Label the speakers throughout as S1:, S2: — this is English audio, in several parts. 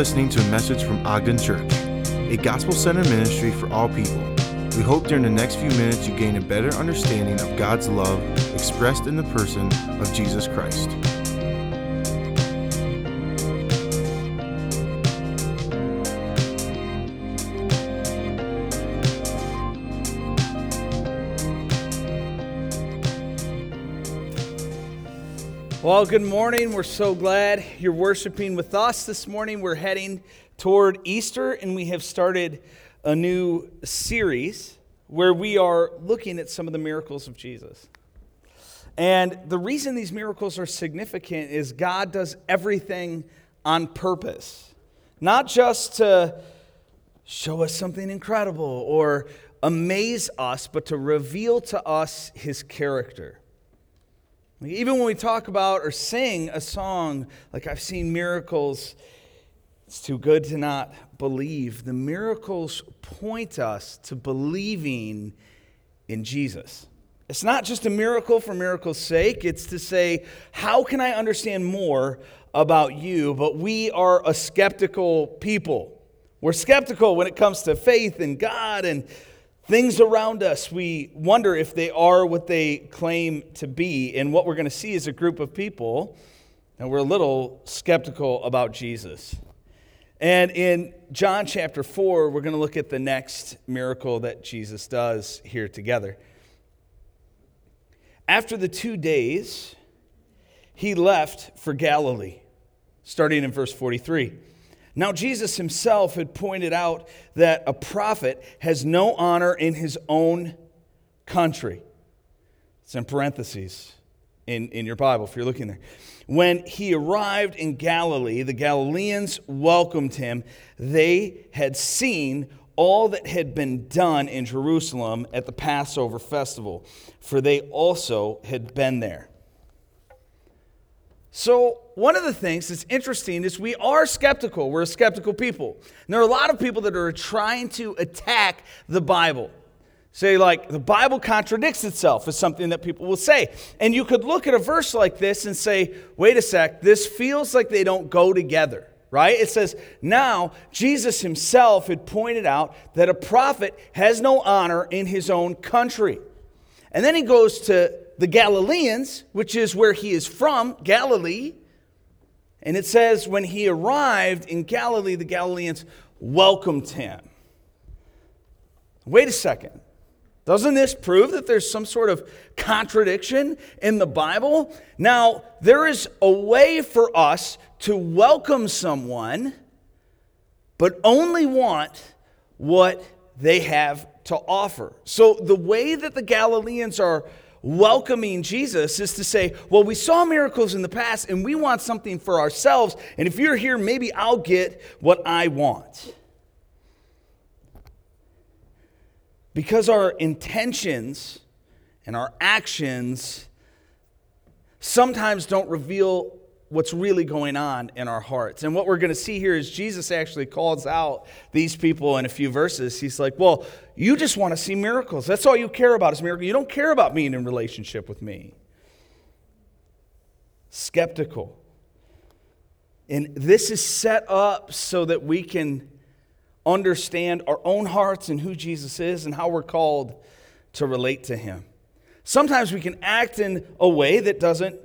S1: Listening to a message from Ogden Church, a gospel centered ministry for all people. We hope during the next few minutes you gain a better understanding of God's love expressed in the person of Jesus Christ.
S2: Well, good morning. We're so glad you're worshiping with us this morning. We're heading toward Easter, and we have started a new series where we are looking at some of the miracles of Jesus. And the reason these miracles are significant is God does everything on purpose, not just to show us something incredible or amaze us, but to reveal to us his character. Even when we talk about or sing a song like I've seen miracles, it's too good to not believe. The miracles point us to believing in Jesus. It's not just a miracle for miracle's sake, it's to say, how can I understand more about you? But we are a skeptical people. We're skeptical when it comes to faith in God and Things around us, we wonder if they are what they claim to be. And what we're going to see is a group of people, and we're a little skeptical about Jesus. And in John chapter 4, we're going to look at the next miracle that Jesus does here together. After the two days, he left for Galilee, starting in verse 43. Now, Jesus himself had pointed out that a prophet has no honor in his own country. It's in parentheses in, in your Bible if you're looking there. When he arrived in Galilee, the Galileans welcomed him. They had seen all that had been done in Jerusalem at the Passover festival, for they also had been there. So, one of the things that's interesting is we are skeptical. We're a skeptical people. And there are a lot of people that are trying to attack the Bible. Say, like, the Bible contradicts itself, is something that people will say. And you could look at a verse like this and say, wait a sec, this feels like they don't go together, right? It says, now Jesus himself had pointed out that a prophet has no honor in his own country. And then he goes to the Galileans, which is where he is from, Galilee. And it says, when he arrived in Galilee, the Galileans welcomed him. Wait a second. Doesn't this prove that there's some sort of contradiction in the Bible? Now, there is a way for us to welcome someone, but only want what they have to offer. So, the way that the Galileans are welcoming Jesus is to say, well, we saw miracles in the past and we want something for ourselves. And if you're here, maybe I'll get what I want. Because our intentions and our actions sometimes don't reveal what's really going on in our hearts. And what we're going to see here is Jesus actually calls out these people in a few verses. He's like, Well, you just want to see miracles. That's all you care about is miracles. You don't care about being in relationship with me. Skeptical. And this is set up so that we can understand our own hearts and who Jesus is and how we're called to relate to him. Sometimes we can act in a way that doesn't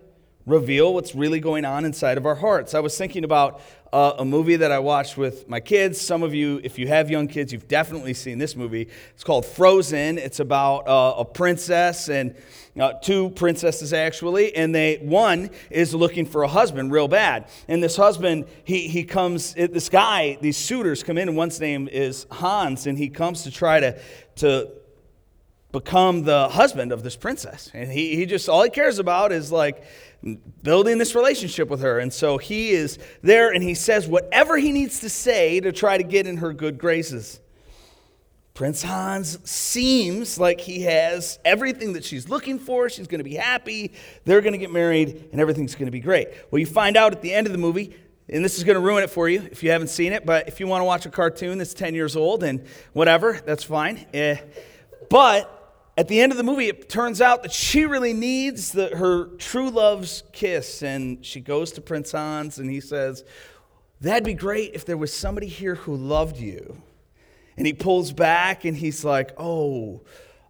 S2: reveal what's really going on inside of our hearts. I was thinking about uh, a movie that I watched with my kids. Some of you, if you have young kids, you've definitely seen this movie. It's called Frozen. It's about uh, a princess and uh, two princesses actually, and they one is looking for a husband real bad, and this husband he he comes. This guy, these suitors come in, and one's name is Hans, and he comes to try to to become the husband of this princess. And he, he just, all he cares about is like building this relationship with her. And so he is there and he says whatever he needs to say to try to get in her good graces. Prince Hans seems like he has everything that she's looking for. She's going to be happy. They're going to get married, and everything's going to be great. Well, you find out at the end of the movie, and this is going to ruin it for you if you haven't seen it, but if you want to watch a cartoon that's 10 years old and whatever, that's fine. Eh, but at the end of the movie, it turns out that she really needs the, her true love's kiss. And she goes to Prince Hans and he says, That'd be great if there was somebody here who loved you. And he pulls back and he's like, Oh,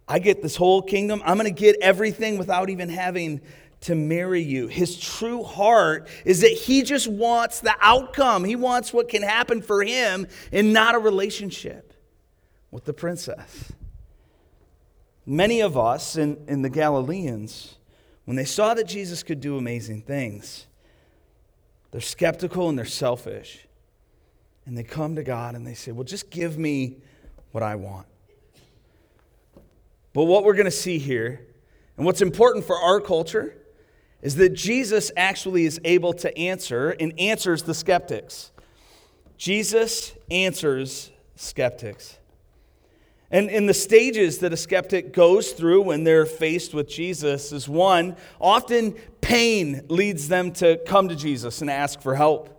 S2: I get this whole kingdom. I'm going to get everything without even having to marry you. His true heart is that he just wants the outcome. He wants what can happen for him and not a relationship with the princess. Many of us and, and the Galileans, when they saw that Jesus could do amazing things, they're skeptical and they're selfish. And they come to God and they say, Well, just give me what I want. But what we're going to see here, and what's important for our culture, is that Jesus actually is able to answer and answers the skeptics. Jesus answers skeptics. And in the stages that a skeptic goes through when they're faced with Jesus is one, often pain leads them to come to Jesus and ask for help.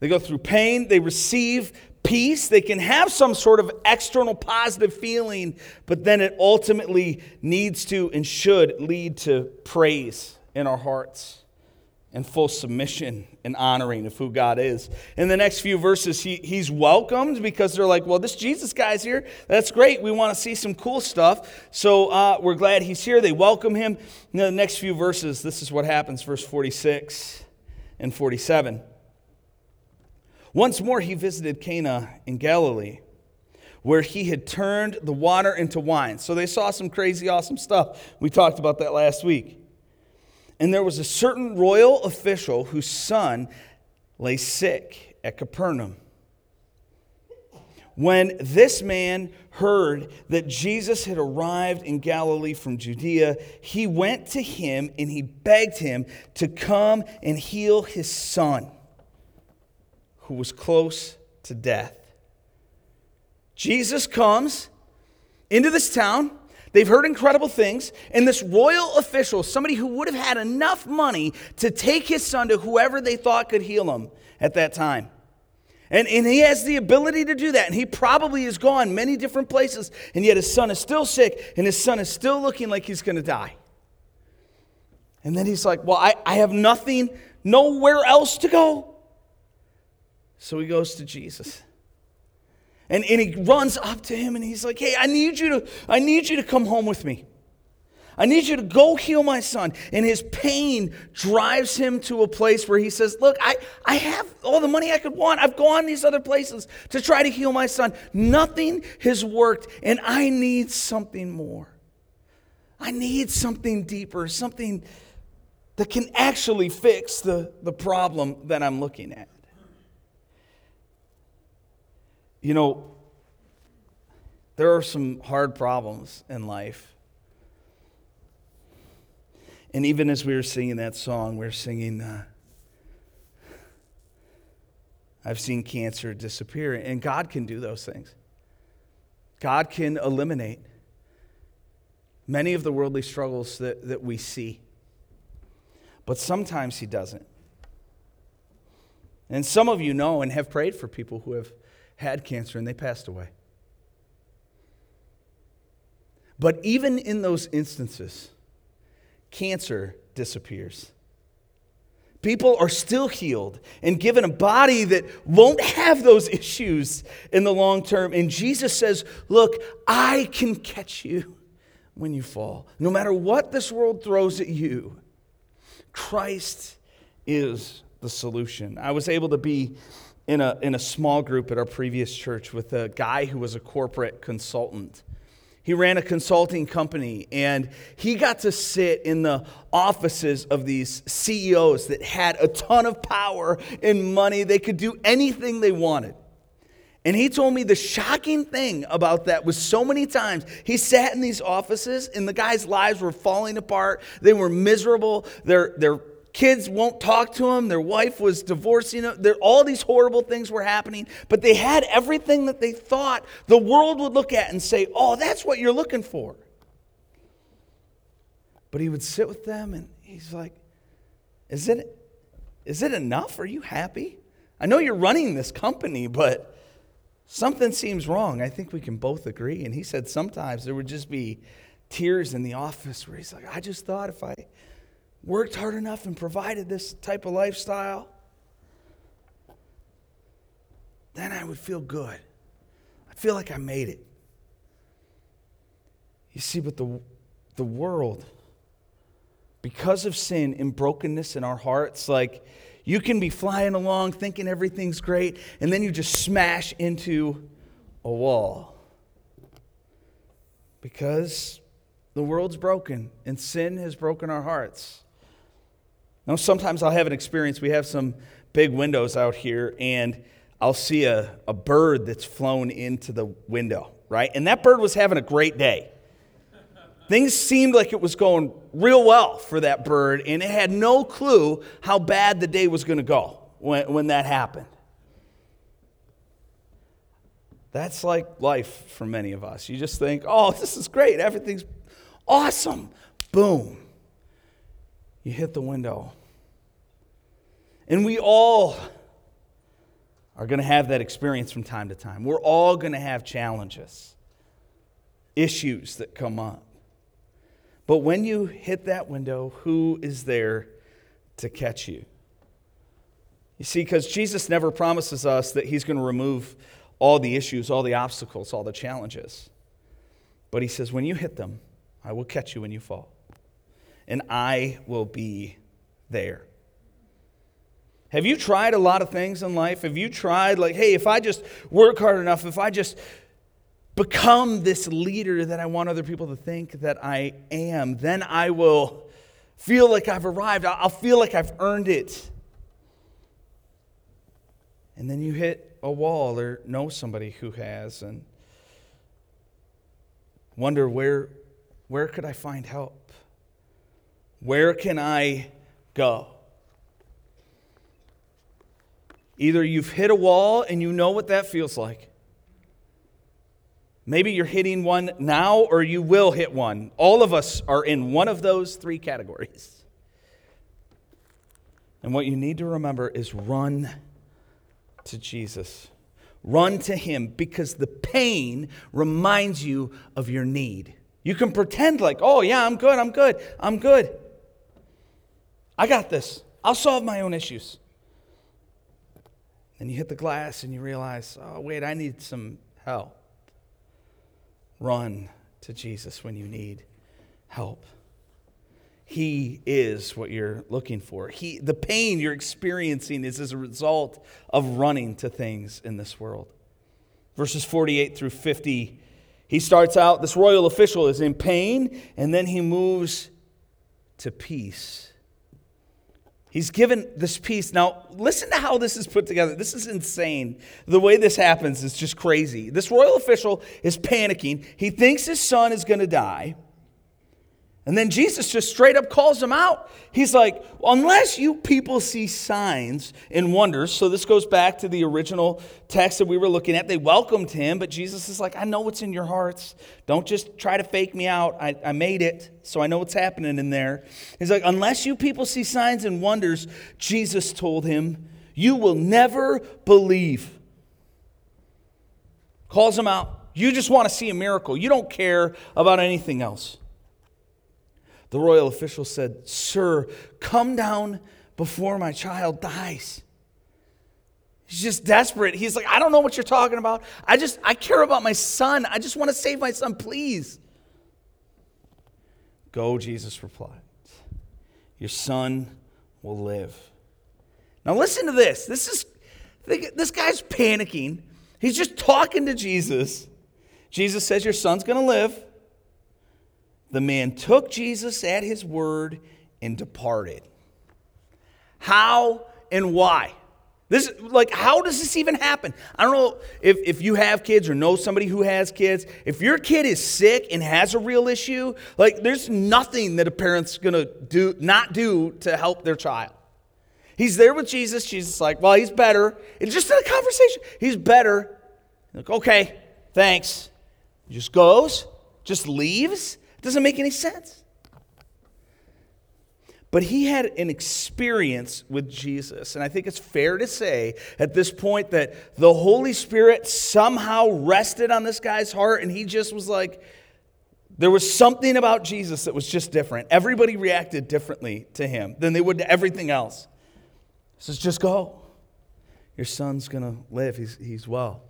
S2: They go through pain, they receive peace, they can have some sort of external positive feeling, but then it ultimately needs to and should lead to praise in our hearts and full submission and honoring of who God is. In the next few verses, he, he's welcomed because they're like, well, this Jesus guy's here. That's great. We want to see some cool stuff. So uh, we're glad he's here. They welcome him. In the next few verses, this is what happens, verse 46 and 47. Once more, he visited Cana in Galilee where he had turned the water into wine. So they saw some crazy, awesome stuff. We talked about that last week. And there was a certain royal official whose son lay sick at Capernaum. When this man heard that Jesus had arrived in Galilee from Judea, he went to him and he begged him to come and heal his son, who was close to death. Jesus comes into this town They've heard incredible things, and this royal official, somebody who would have had enough money to take his son to whoever they thought could heal him at that time. And, and he has the ability to do that. And he probably has gone many different places, and yet his son is still sick, and his son is still looking like he's going to die. And then he's like, Well, I, I have nothing, nowhere else to go. So he goes to Jesus. And, and he runs up to him and he's like, Hey, I need you to, I need you to come home with me. I need you to go heal my son. And his pain drives him to a place where he says, Look, I, I have all the money I could want. I've gone these other places to try to heal my son. Nothing has worked, and I need something more. I need something deeper, something that can actually fix the, the problem that I'm looking at. You know, there are some hard problems in life. And even as we were singing that song, we are singing, uh, I've seen cancer disappear. And God can do those things. God can eliminate many of the worldly struggles that, that we see. But sometimes He doesn't. And some of you know and have prayed for people who have had cancer and they passed away. But even in those instances, cancer disappears. People are still healed and given a body that won't have those issues in the long term. And Jesus says, Look, I can catch you when you fall. No matter what this world throws at you, Christ is the solution. I was able to be in a, in a small group at our previous church with a guy who was a corporate consultant. He ran a consulting company and he got to sit in the offices of these CEOs that had a ton of power and money. They could do anything they wanted. And he told me the shocking thing about that was so many times he sat in these offices and the guys' lives were falling apart. They were miserable. Their, their Kids won't talk to him. Their wife was divorcing him. There, all these horrible things were happening. But they had everything that they thought the world would look at and say, oh, that's what you're looking for. But he would sit with them and he's like, is it, is it enough? Are you happy? I know you're running this company, but something seems wrong. I think we can both agree. And he said sometimes there would just be tears in the office where he's like, I just thought if I worked hard enough and provided this type of lifestyle, then I would feel good. I feel like I made it. You see, but the, the world, because of sin and brokenness in our hearts, like you can be flying along thinking everything's great, and then you just smash into a wall. Because the world's broken and sin has broken our hearts. Now, sometimes I'll have an experience. We have some big windows out here, and I'll see a, a bird that's flown into the window, right? And that bird was having a great day. Things seemed like it was going real well for that bird, and it had no clue how bad the day was going to go when, when that happened. That's like life for many of us. You just think, oh, this is great. Everything's awesome. Boom. You hit the window. And we all are going to have that experience from time to time. We're all going to have challenges, issues that come up. But when you hit that window, who is there to catch you? You see, because Jesus never promises us that he's going to remove all the issues, all the obstacles, all the challenges. But he says, when you hit them, I will catch you when you fall, and I will be there. Have you tried a lot of things in life? Have you tried, like, hey, if I just work hard enough, if I just become this leader that I want other people to think that I am, then I will feel like I've arrived. I'll feel like I've earned it. And then you hit a wall or know somebody who has and wonder where, where could I find help? Where can I go? Either you've hit a wall and you know what that feels like Maybe you're hitting one now or you will hit one. All of us are in one of those three categories. And what you need to remember is run to Jesus. Run to Him because the pain reminds you of your need. You can pretend like, oh, yeah, I'm good, I'm good, I'm good. I got this. I'll solve my own issues. Then you hit the glass and you realize, oh, wait, I need some help. Run to Jesus when you need help. He is what you're looking for. He, the pain you're experiencing is as a result of running to things in this world. Verses 48 through 50, he starts out, this royal official is in pain, and then he moves to peace. He's given this peace. Now, listen to how this is put together. This is insane. The way this happens is just crazy. This royal official is panicking. He thinks his son is going to die. And then Jesus just straight up calls him out. He's like, unless you people see signs and wonders, so this goes back to the original text that we were looking at. They welcomed him, but Jesus is like, I know what's in your hearts. Don't just try to fake me out. I, I made it, so I know what's happening in there. He's like, unless you people see signs and wonders, Jesus told him, you will never believe. Calls him out. You just want to see a miracle. You don't care about anything else. The royal official said, Sir, come down before my child dies. He's just desperate. He's like, I don't know what you're talking about. I just, I care about my son. I just want to save my son, please. Go, Jesus replied. Your son will live. Now, listen to this. This is, this guy's panicking. He's just talking to Jesus. Jesus says, Your son's going to live. The man took Jesus at his word and departed. How and why? This like how does this even happen? I don't know if, if you have kids or know somebody who has kids. If your kid is sick and has a real issue, like there's nothing that a parent's gonna do not do to help their child. He's there with Jesus. Jesus is like, well, he's better. It's just in a conversation. He's better. Like, okay, thanks. Just goes, just leaves. Doesn't make any sense. But he had an experience with Jesus. And I think it's fair to say at this point that the Holy Spirit somehow rested on this guy's heart and he just was like, there was something about Jesus that was just different. Everybody reacted differently to him than they would to everything else. He says, just go. Your son's going to live. He's, he's well.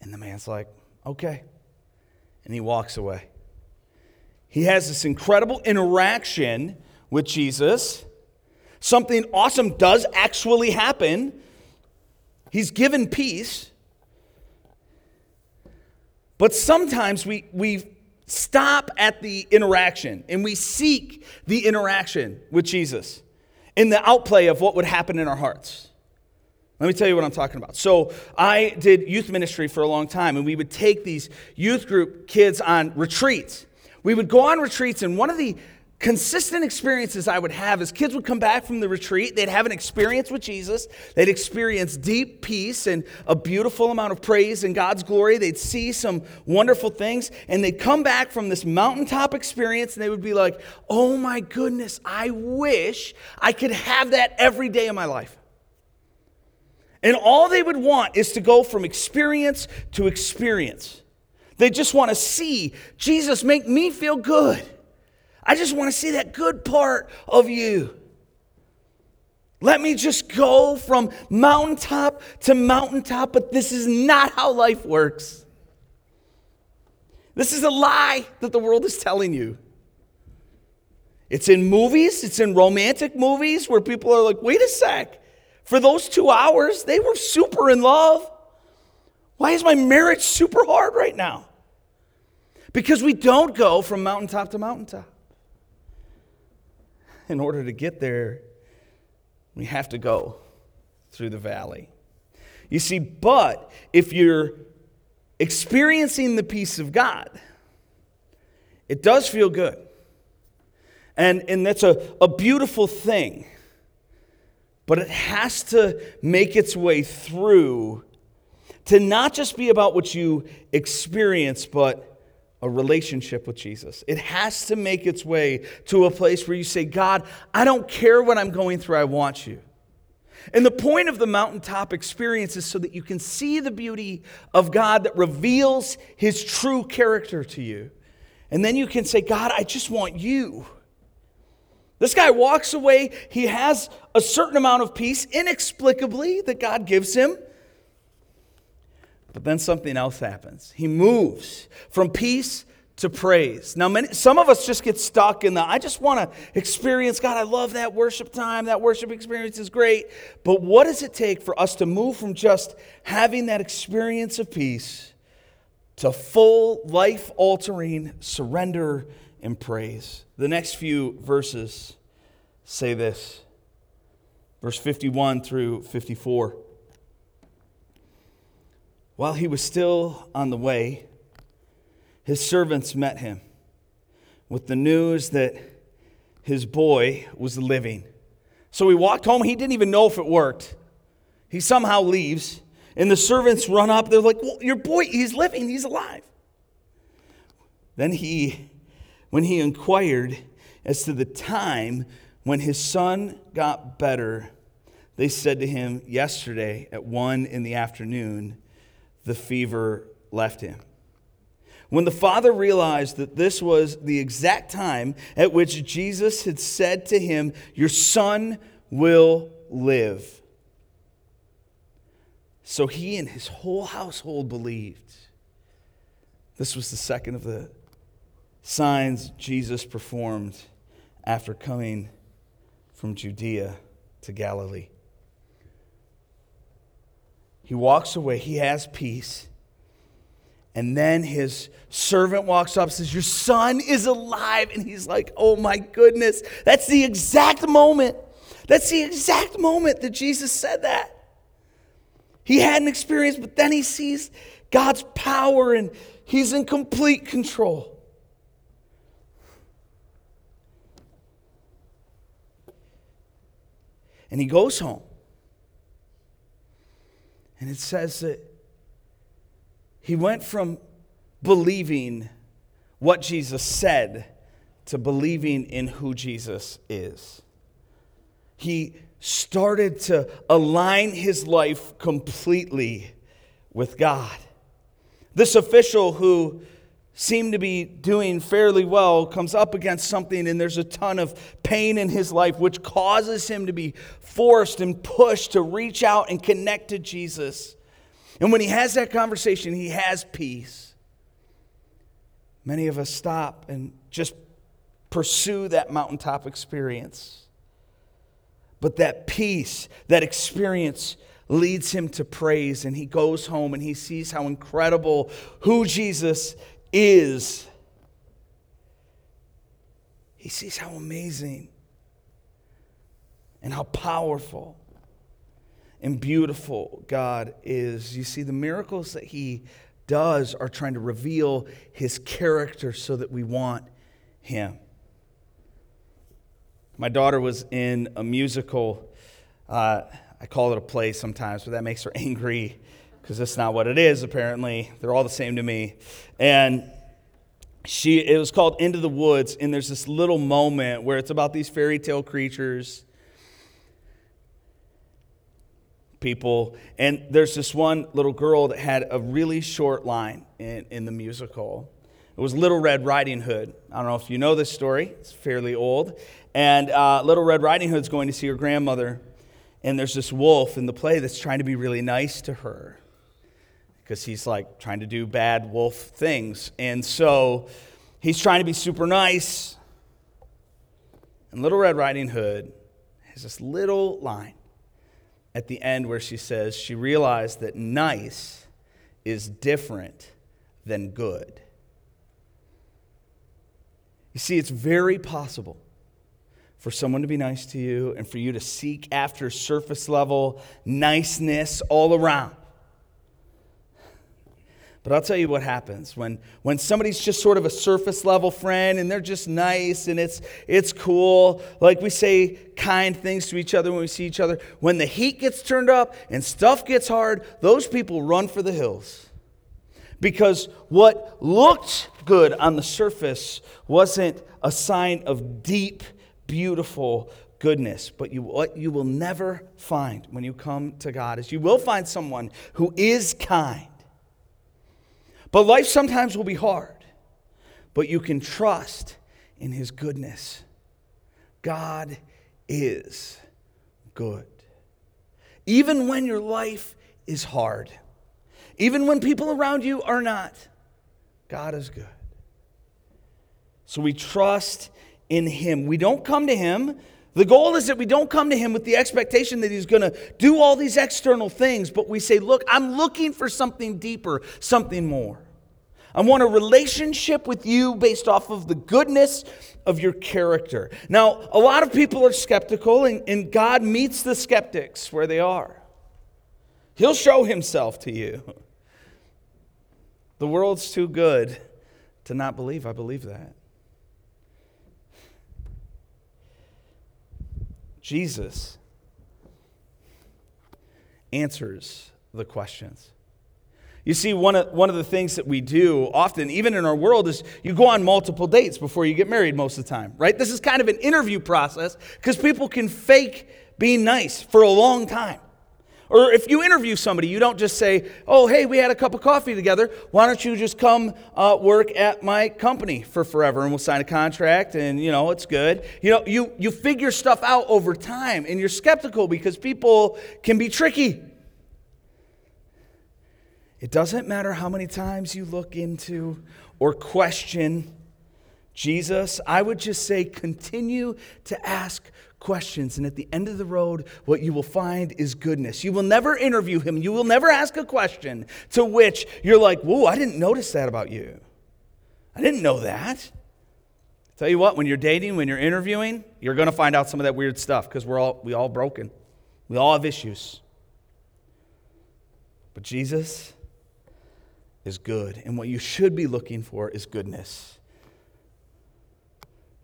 S2: And the man's like, Okay. And he walks away. He has this incredible interaction with Jesus. Something awesome does actually happen. He's given peace. But sometimes we, we stop at the interaction and we seek the interaction with Jesus in the outplay of what would happen in our hearts. Let me tell you what I'm talking about. So, I did youth ministry for a long time, and we would take these youth group kids on retreats. We would go on retreats, and one of the consistent experiences I would have is kids would come back from the retreat, they'd have an experience with Jesus, they'd experience deep peace and a beautiful amount of praise and God's glory, they'd see some wonderful things, and they'd come back from this mountaintop experience and they would be like, oh my goodness, I wish I could have that every day of my life. And all they would want is to go from experience to experience. They just want to see Jesus make me feel good. I just want to see that good part of you. Let me just go from mountaintop to mountaintop, but this is not how life works. This is a lie that the world is telling you. It's in movies, it's in romantic movies where people are like, wait a sec, for those two hours, they were super in love. Why is my marriage super hard right now? Because we don't go from mountaintop to mountaintop. In order to get there, we have to go through the valley. You see, but if you're experiencing the peace of God, it does feel good. And, and that's a, a beautiful thing. But it has to make its way through to not just be about what you experience, but a relationship with Jesus. It has to make its way to a place where you say, God, I don't care what I'm going through, I want you. And the point of the mountaintop experience is so that you can see the beauty of God that reveals his true character to you. And then you can say, God, I just want you. This guy walks away. He has a certain amount of peace, inexplicably, that God gives him. But then something else happens. He moves from peace to praise. Now, many, some of us just get stuck in the, I just want to experience God. I love that worship time. That worship experience is great. But what does it take for us to move from just having that experience of peace to full, life altering surrender and praise? The next few verses say this verse 51 through 54. While he was still on the way, his servants met him with the news that his boy was living. So he walked home. He didn't even know if it worked. He somehow leaves, and the servants run up. They're like, Well, your boy, he's living, he's alive. Then he, when he inquired as to the time when his son got better, they said to him, Yesterday at one in the afternoon, the fever left him. When the father realized that this was the exact time at which Jesus had said to him, Your son will live. So he and his whole household believed. This was the second of the signs Jesus performed after coming from Judea to Galilee. He walks away, he has peace. And then his servant walks up and says, Your son is alive. And he's like, Oh my goodness. That's the exact moment. That's the exact moment that Jesus said that. He had an experience, but then he sees God's power and he's in complete control. And he goes home. And it says that he went from believing what Jesus said to believing in who Jesus is. He started to align his life completely with God. This official who seem to be doing fairly well comes up against something and there's a ton of pain in his life which causes him to be forced and pushed to reach out and connect to Jesus. And when he has that conversation, he has peace. Many of us stop and just pursue that mountaintop experience. But that peace, that experience, leads him to praise, and he goes home and he sees how incredible who Jesus is. He sees how amazing and how powerful and beautiful God is. You see, the miracles that he does are trying to reveal his character so that we want him. My daughter was in a musical. Uh, I call it a play sometimes, but that makes her angry because that's not what it is, apparently. They're all the same to me. And she, it was called Into the Woods, and there's this little moment where it's about these fairy tale creatures, people, and there's this one little girl that had a really short line in, in the musical. It was Little Red Riding Hood. I don't know if you know this story, it's fairly old. And uh, Little Red Riding Hood's going to see her grandmother, and there's this wolf in the play that's trying to be really nice to her because he's like trying to do bad wolf things. And so he's trying to be super nice. And Little Red Riding Hood has this little line at the end where she says she realized that nice is different than good. You see, it's very possible for someone to be nice to you and for you to seek after surface level niceness all around. But I'll tell you what happens when, when somebody's just sort of a surface level friend and they're just nice and it's, it's cool. Like we say kind things to each other when we see each other. When the heat gets turned up and stuff gets hard, those people run for the hills. Because what looked good on the surface wasn't a sign of deep, beautiful goodness. But you, what you will never find when you come to God is you will find someone who is kind but life sometimes will be hard, but you can trust in His goodness. God is good. Even when your life is hard, even when people around you are not, God is good. So we trust in Him. We don't come to Him. The goal is that we don't come to Him with the expectation that He's going to do all these external things, but we say, Look, I'm looking for something deeper, something more. I want a relationship with you based off of the goodness of your character. Now, a lot of people are skeptical, and, and God meets the skeptics where they are. He'll show himself to you. The world's too good to not believe. I believe that. Jesus answers the questions. You see, one of, one of the things that we do often, even in our world, is you go on multiple dates before you get married most of the time, right? This is kind of an interview process because people can fake being nice for a long time. Or if you interview somebody, you don't just say, oh, hey, we had a cup of coffee together. Why don't you just come uh, work at my company for forever and we'll sign a contract and, you know, it's good. You know, you, you figure stuff out over time and you're skeptical because people can be tricky. It doesn't matter how many times you look into or question Jesus. I would just say continue to ask questions. And at the end of the road, what you will find is goodness. You will never interview him. You will never ask a question to which you're like, whoa, I didn't notice that about you. I didn't know that. Tell you what, when you're dating, when you're interviewing, you're going to find out some of that weird stuff because we're all, we all broken. We all have issues. But Jesus, is good, and what you should be looking for is goodness.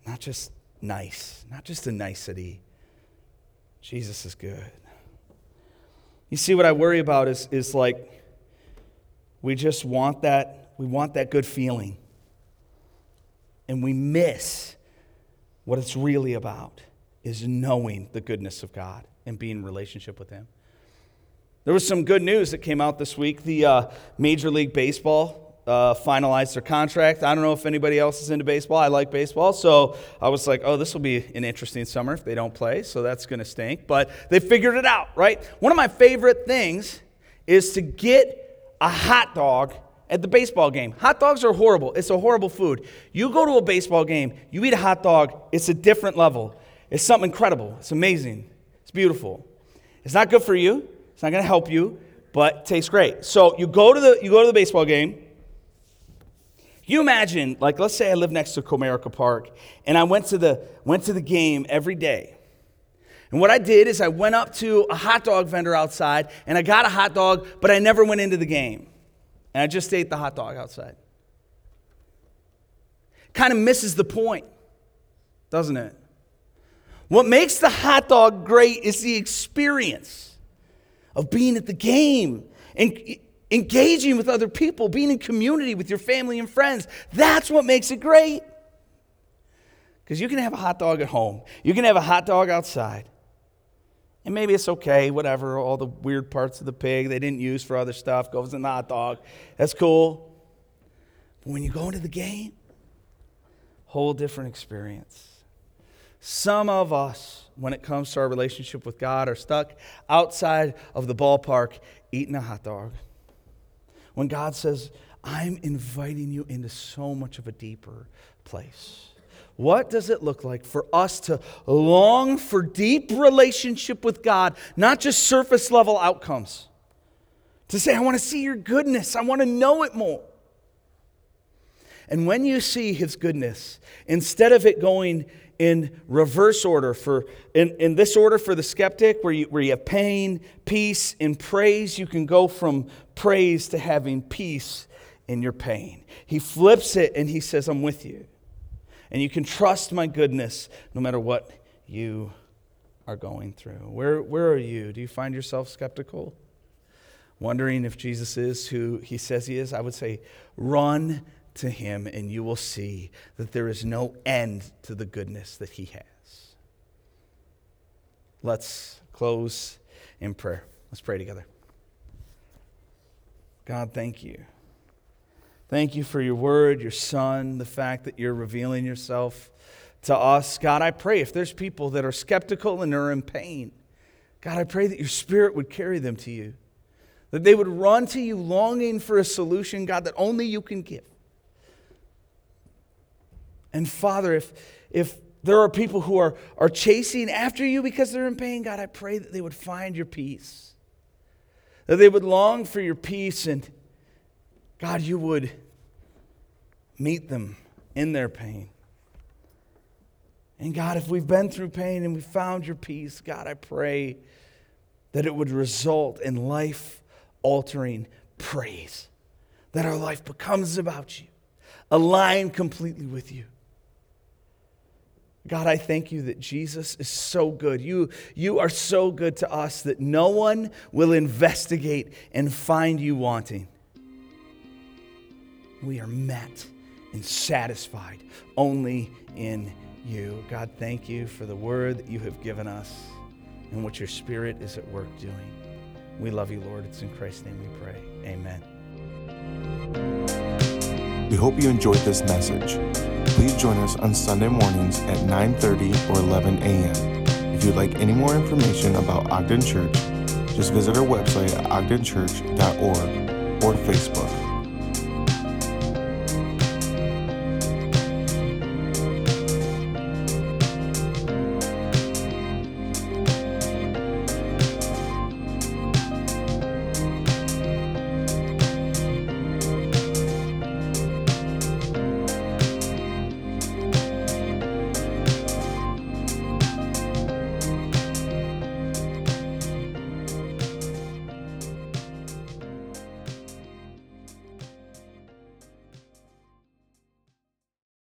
S2: Not just nice, not just a nicety. Jesus is good. You see, what I worry about is, is like we just want that, we want that good feeling. And we miss what it's really about is knowing the goodness of God and being in relationship with Him. There was some good news that came out this week. The uh, Major League Baseball uh, finalized their contract. I don't know if anybody else is into baseball. I like baseball. So I was like, oh, this will be an interesting summer if they don't play. So that's going to stink. But they figured it out, right? One of my favorite things is to get a hot dog at the baseball game. Hot dogs are horrible. It's a horrible food. You go to a baseball game, you eat a hot dog, it's a different level. It's something incredible. It's amazing. It's beautiful. It's not good for you. It's not going to help you, but it tastes great. So you go to the you go to the baseball game. You imagine, like, let's say I live next to Comerica Park, and I went to the went to the game every day. And what I did is I went up to a hot dog vendor outside, and I got a hot dog, but I never went into the game, and I just ate the hot dog outside. Kind of misses the point, doesn't it? What makes the hot dog great is the experience of being at the game and engaging with other people, being in community with your family and friends. That's what makes it great. Because you can have a hot dog at home, you can have a hot dog outside. And maybe it's okay, whatever, all the weird parts of the pig they didn't use for other stuff goes in the hot dog. That's cool. But when you go into the game, whole different experience. Some of us, when it comes to our relationship with God, are stuck outside of the ballpark eating a hot dog. When God says, I'm inviting you into so much of a deeper place. What does it look like for us to long for deep relationship with God, not just surface level outcomes? To say, I want to see your goodness, I want to know it more. And when you see his goodness, instead of it going in reverse order for in, in this order for the skeptic where you, where you have pain peace and praise you can go from praise to having peace in your pain. He flips it and he says i'm with you. And you can trust my goodness no matter what you are going through. Where, where are you? Do you find yourself skeptical? Wondering if jesus is who he says he is? I would say run to him, and you will see that there is no end to the goodness that he has. Let's close in prayer. Let's pray together. God, thank you. Thank you for your word, your son, the fact that you're revealing yourself to us. God, I pray if there's people that are skeptical and are in pain, God, I pray that your spirit would carry them to you, that they would run to you longing for a solution, God, that only you can give. And Father, if, if there are people who are, are chasing after you because they're in pain, God, I pray that they would find your peace. That they would long for your peace, and God, you would meet them in their pain. And God, if we've been through pain and we found your peace, God, I pray that it would result in life altering praise, that our life becomes about you, aligned completely with you. God, I thank you that Jesus is so good. You, you are so good to us that no one will investigate and find you wanting. We are met and satisfied only in you. God, thank you for the word that you have given us and what your spirit is at work doing. We love you, Lord. It's in Christ's name we pray. Amen.
S1: We hope you enjoyed this message please join us on Sunday mornings at 9:30 or 11 a.m. If you'd like any more information about Ogden Church, just visit our website at ogdenchurch.org or Facebook.